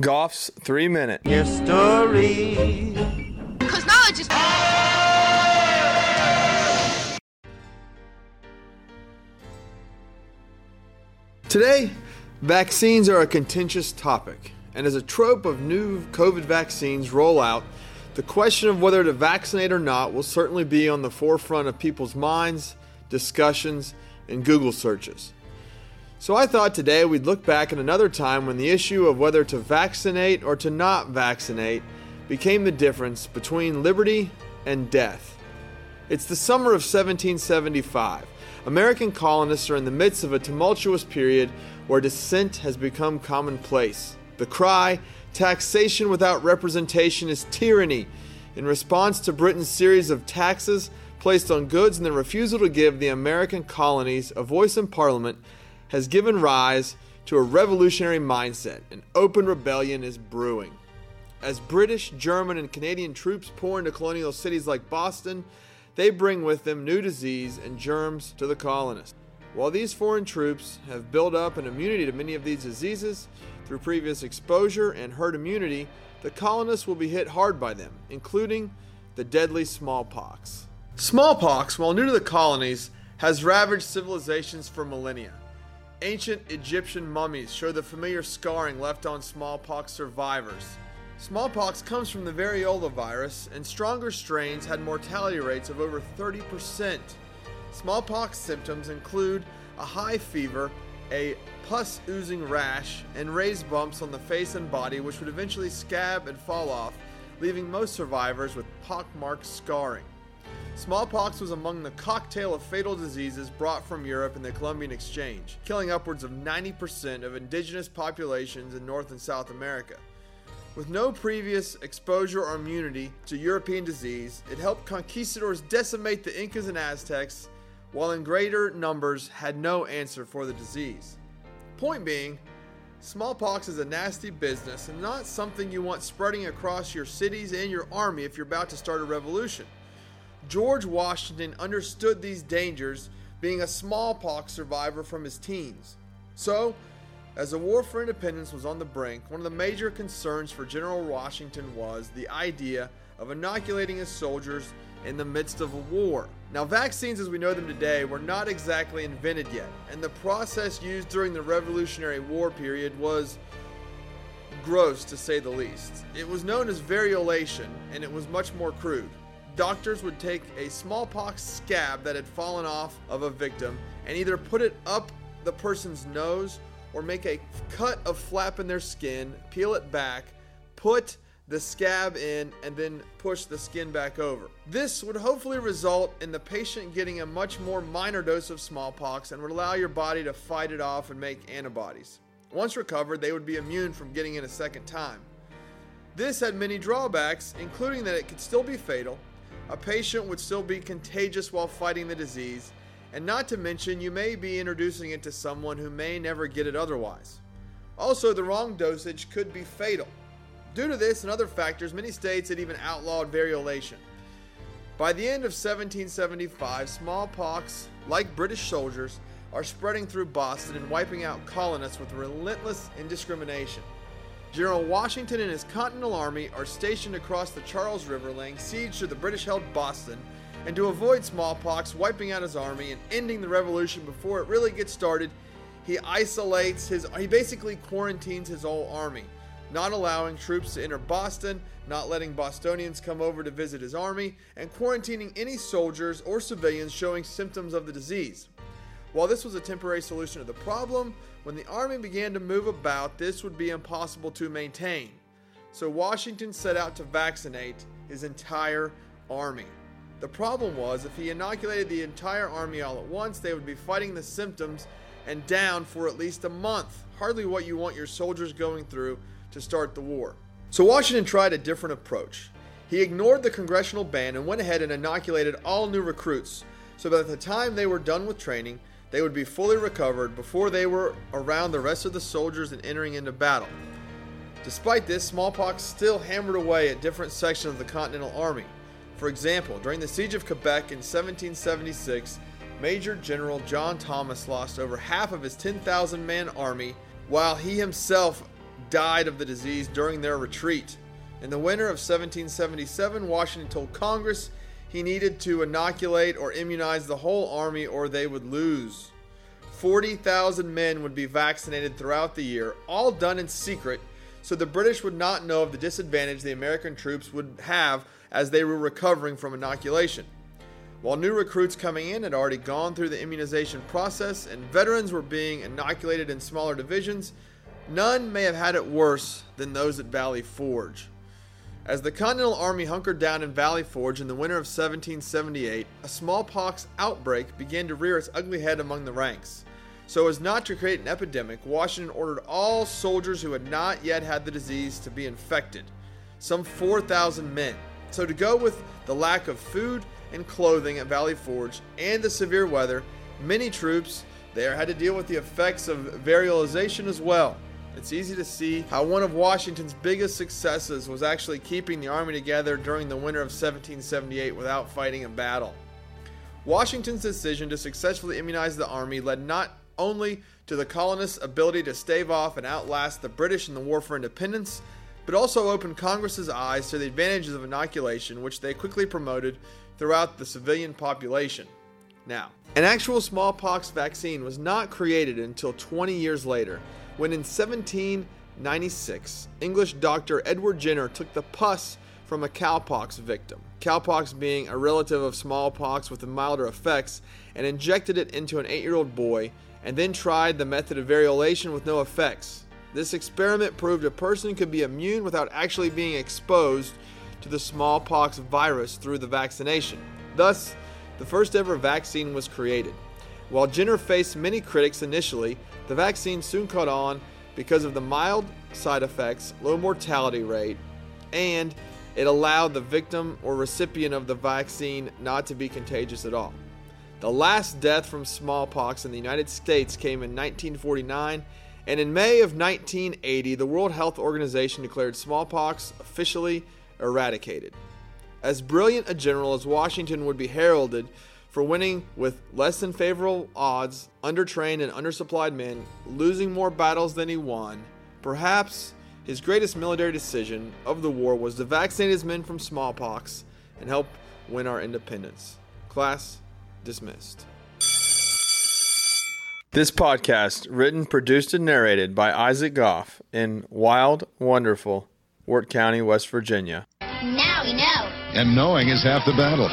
Goff's three minute. history. Because knowledge is. Today, vaccines are a contentious topic, and as a trope of new COVID vaccines roll out, the question of whether to vaccinate or not will certainly be on the forefront of people's minds, discussions, and Google searches. So I thought today we'd look back at another time when the issue of whether to vaccinate or to not vaccinate became the difference between liberty and death. It's the summer of 1775. American colonists are in the midst of a tumultuous period where dissent has become commonplace. The cry, taxation without representation is tyranny, in response to Britain's series of taxes placed on goods and the refusal to give the American colonies a voice in Parliament, has given rise to a revolutionary mindset. An open rebellion is brewing. As British, German, and Canadian troops pour into colonial cities like Boston, they bring with them new disease and germs to the colonists. While these foreign troops have built up an immunity to many of these diseases through previous exposure and herd immunity, the colonists will be hit hard by them, including the deadly smallpox. Smallpox, while new to the colonies, has ravaged civilizations for millennia. Ancient Egyptian mummies show the familiar scarring left on smallpox survivors. Smallpox comes from the variola virus, and stronger strains had mortality rates of over 30%. Smallpox symptoms include a high fever, a pus oozing rash, and raised bumps on the face and body, which would eventually scab and fall off, leaving most survivors with pockmarked scarring. Smallpox was among the cocktail of fatal diseases brought from Europe in the Columbian Exchange, killing upwards of 90% of indigenous populations in North and South America. With no previous exposure or immunity to European disease, it helped conquistadors decimate the Incas and Aztecs, while in greater numbers had no answer for the disease. Point being, smallpox is a nasty business and not something you want spreading across your cities and your army if you're about to start a revolution. George Washington understood these dangers, being a smallpox survivor from his teens. So, as the war for independence was on the brink, one of the major concerns for General Washington was the idea of inoculating his soldiers in the midst of a war. Now, vaccines as we know them today were not exactly invented yet, and the process used during the Revolutionary War period was gross to say the least. It was known as variolation, and it was much more crude. Doctors would take a smallpox scab that had fallen off of a victim and either put it up the person's nose or make a cut of flap in their skin, peel it back, put the scab in, and then push the skin back over. This would hopefully result in the patient getting a much more minor dose of smallpox and would allow your body to fight it off and make antibodies. Once recovered, they would be immune from getting it a second time. This had many drawbacks, including that it could still be fatal, a patient would still be contagious while fighting the disease, and not to mention you may be introducing it to someone who may never get it otherwise. Also, the wrong dosage could be fatal. Due to this and other factors, many states had even outlawed variolation. By the end of 1775, smallpox, like British soldiers, are spreading through Boston and wiping out colonists with relentless indiscrimination. General Washington and his Continental Army are stationed across the Charles River, laying siege to the British held Boston, and to avoid smallpox wiping out his army and ending the revolution before it really gets started, he isolates his, he basically quarantines his whole army, not allowing troops to enter Boston, not letting Bostonians come over to visit his army, and quarantining any soldiers or civilians showing symptoms of the disease. While this was a temporary solution to the problem, when the army began to move about, this would be impossible to maintain. So Washington set out to vaccinate his entire army. The problem was, if he inoculated the entire army all at once, they would be fighting the symptoms and down for at least a month. Hardly what you want your soldiers going through to start the war. So Washington tried a different approach. He ignored the congressional ban and went ahead and inoculated all new recruits, so that at the time they were done with training, they would be fully recovered before they were around the rest of the soldiers and entering into battle. Despite this, smallpox still hammered away at different sections of the Continental Army. For example, during the Siege of Quebec in 1776, Major General John Thomas lost over half of his 10,000 man army, while he himself died of the disease during their retreat. In the winter of 1777, Washington told Congress he needed to inoculate or immunize the whole army or they would lose. 40,000 men would be vaccinated throughout the year, all done in secret, so the British would not know of the disadvantage the American troops would have as they were recovering from inoculation. While new recruits coming in had already gone through the immunization process and veterans were being inoculated in smaller divisions, none may have had it worse than those at Valley Forge. As the Continental Army hunkered down in Valley Forge in the winter of 1778, a smallpox outbreak began to rear its ugly head among the ranks. So as not to create an epidemic, Washington ordered all soldiers who had not yet had the disease to be infected, some 4,000 men. So to go with the lack of food and clothing at Valley Forge and the severe weather, many troops there had to deal with the effects of variolization as well. It's easy to see how one of Washington's biggest successes was actually keeping the army together during the winter of 1778 without fighting a battle. Washington's decision to successfully immunize the army led not only to the colonists' ability to stave off and outlast the British in the War for Independence, but also opened Congress's eyes to the advantages of inoculation, which they quickly promoted throughout the civilian population. Now, an actual smallpox vaccine was not created until 20 years later, when in 1796, English doctor Edward Jenner took the pus from a cowpox victim, cowpox being a relative of smallpox with milder effects, and injected it into an 8 year old boy, and then tried the method of variolation with no effects. This experiment proved a person could be immune without actually being exposed to the smallpox virus through the vaccination. Thus, the first ever vaccine was created. While Jenner faced many critics initially, the vaccine soon caught on because of the mild side effects, low mortality rate, and it allowed the victim or recipient of the vaccine not to be contagious at all. The last death from smallpox in the United States came in 1949, and in May of 1980, the World Health Organization declared smallpox officially eradicated. As brilliant a general as Washington would be heralded for winning with less than favorable odds, undertrained and undersupplied men, losing more battles than he won, perhaps his greatest military decision of the war was to vaccinate his men from smallpox and help win our independence. Class dismissed. This podcast, written, produced, and narrated by Isaac Goff in wild, wonderful Wirt County, West Virginia. Now we know. And knowing is half the battle.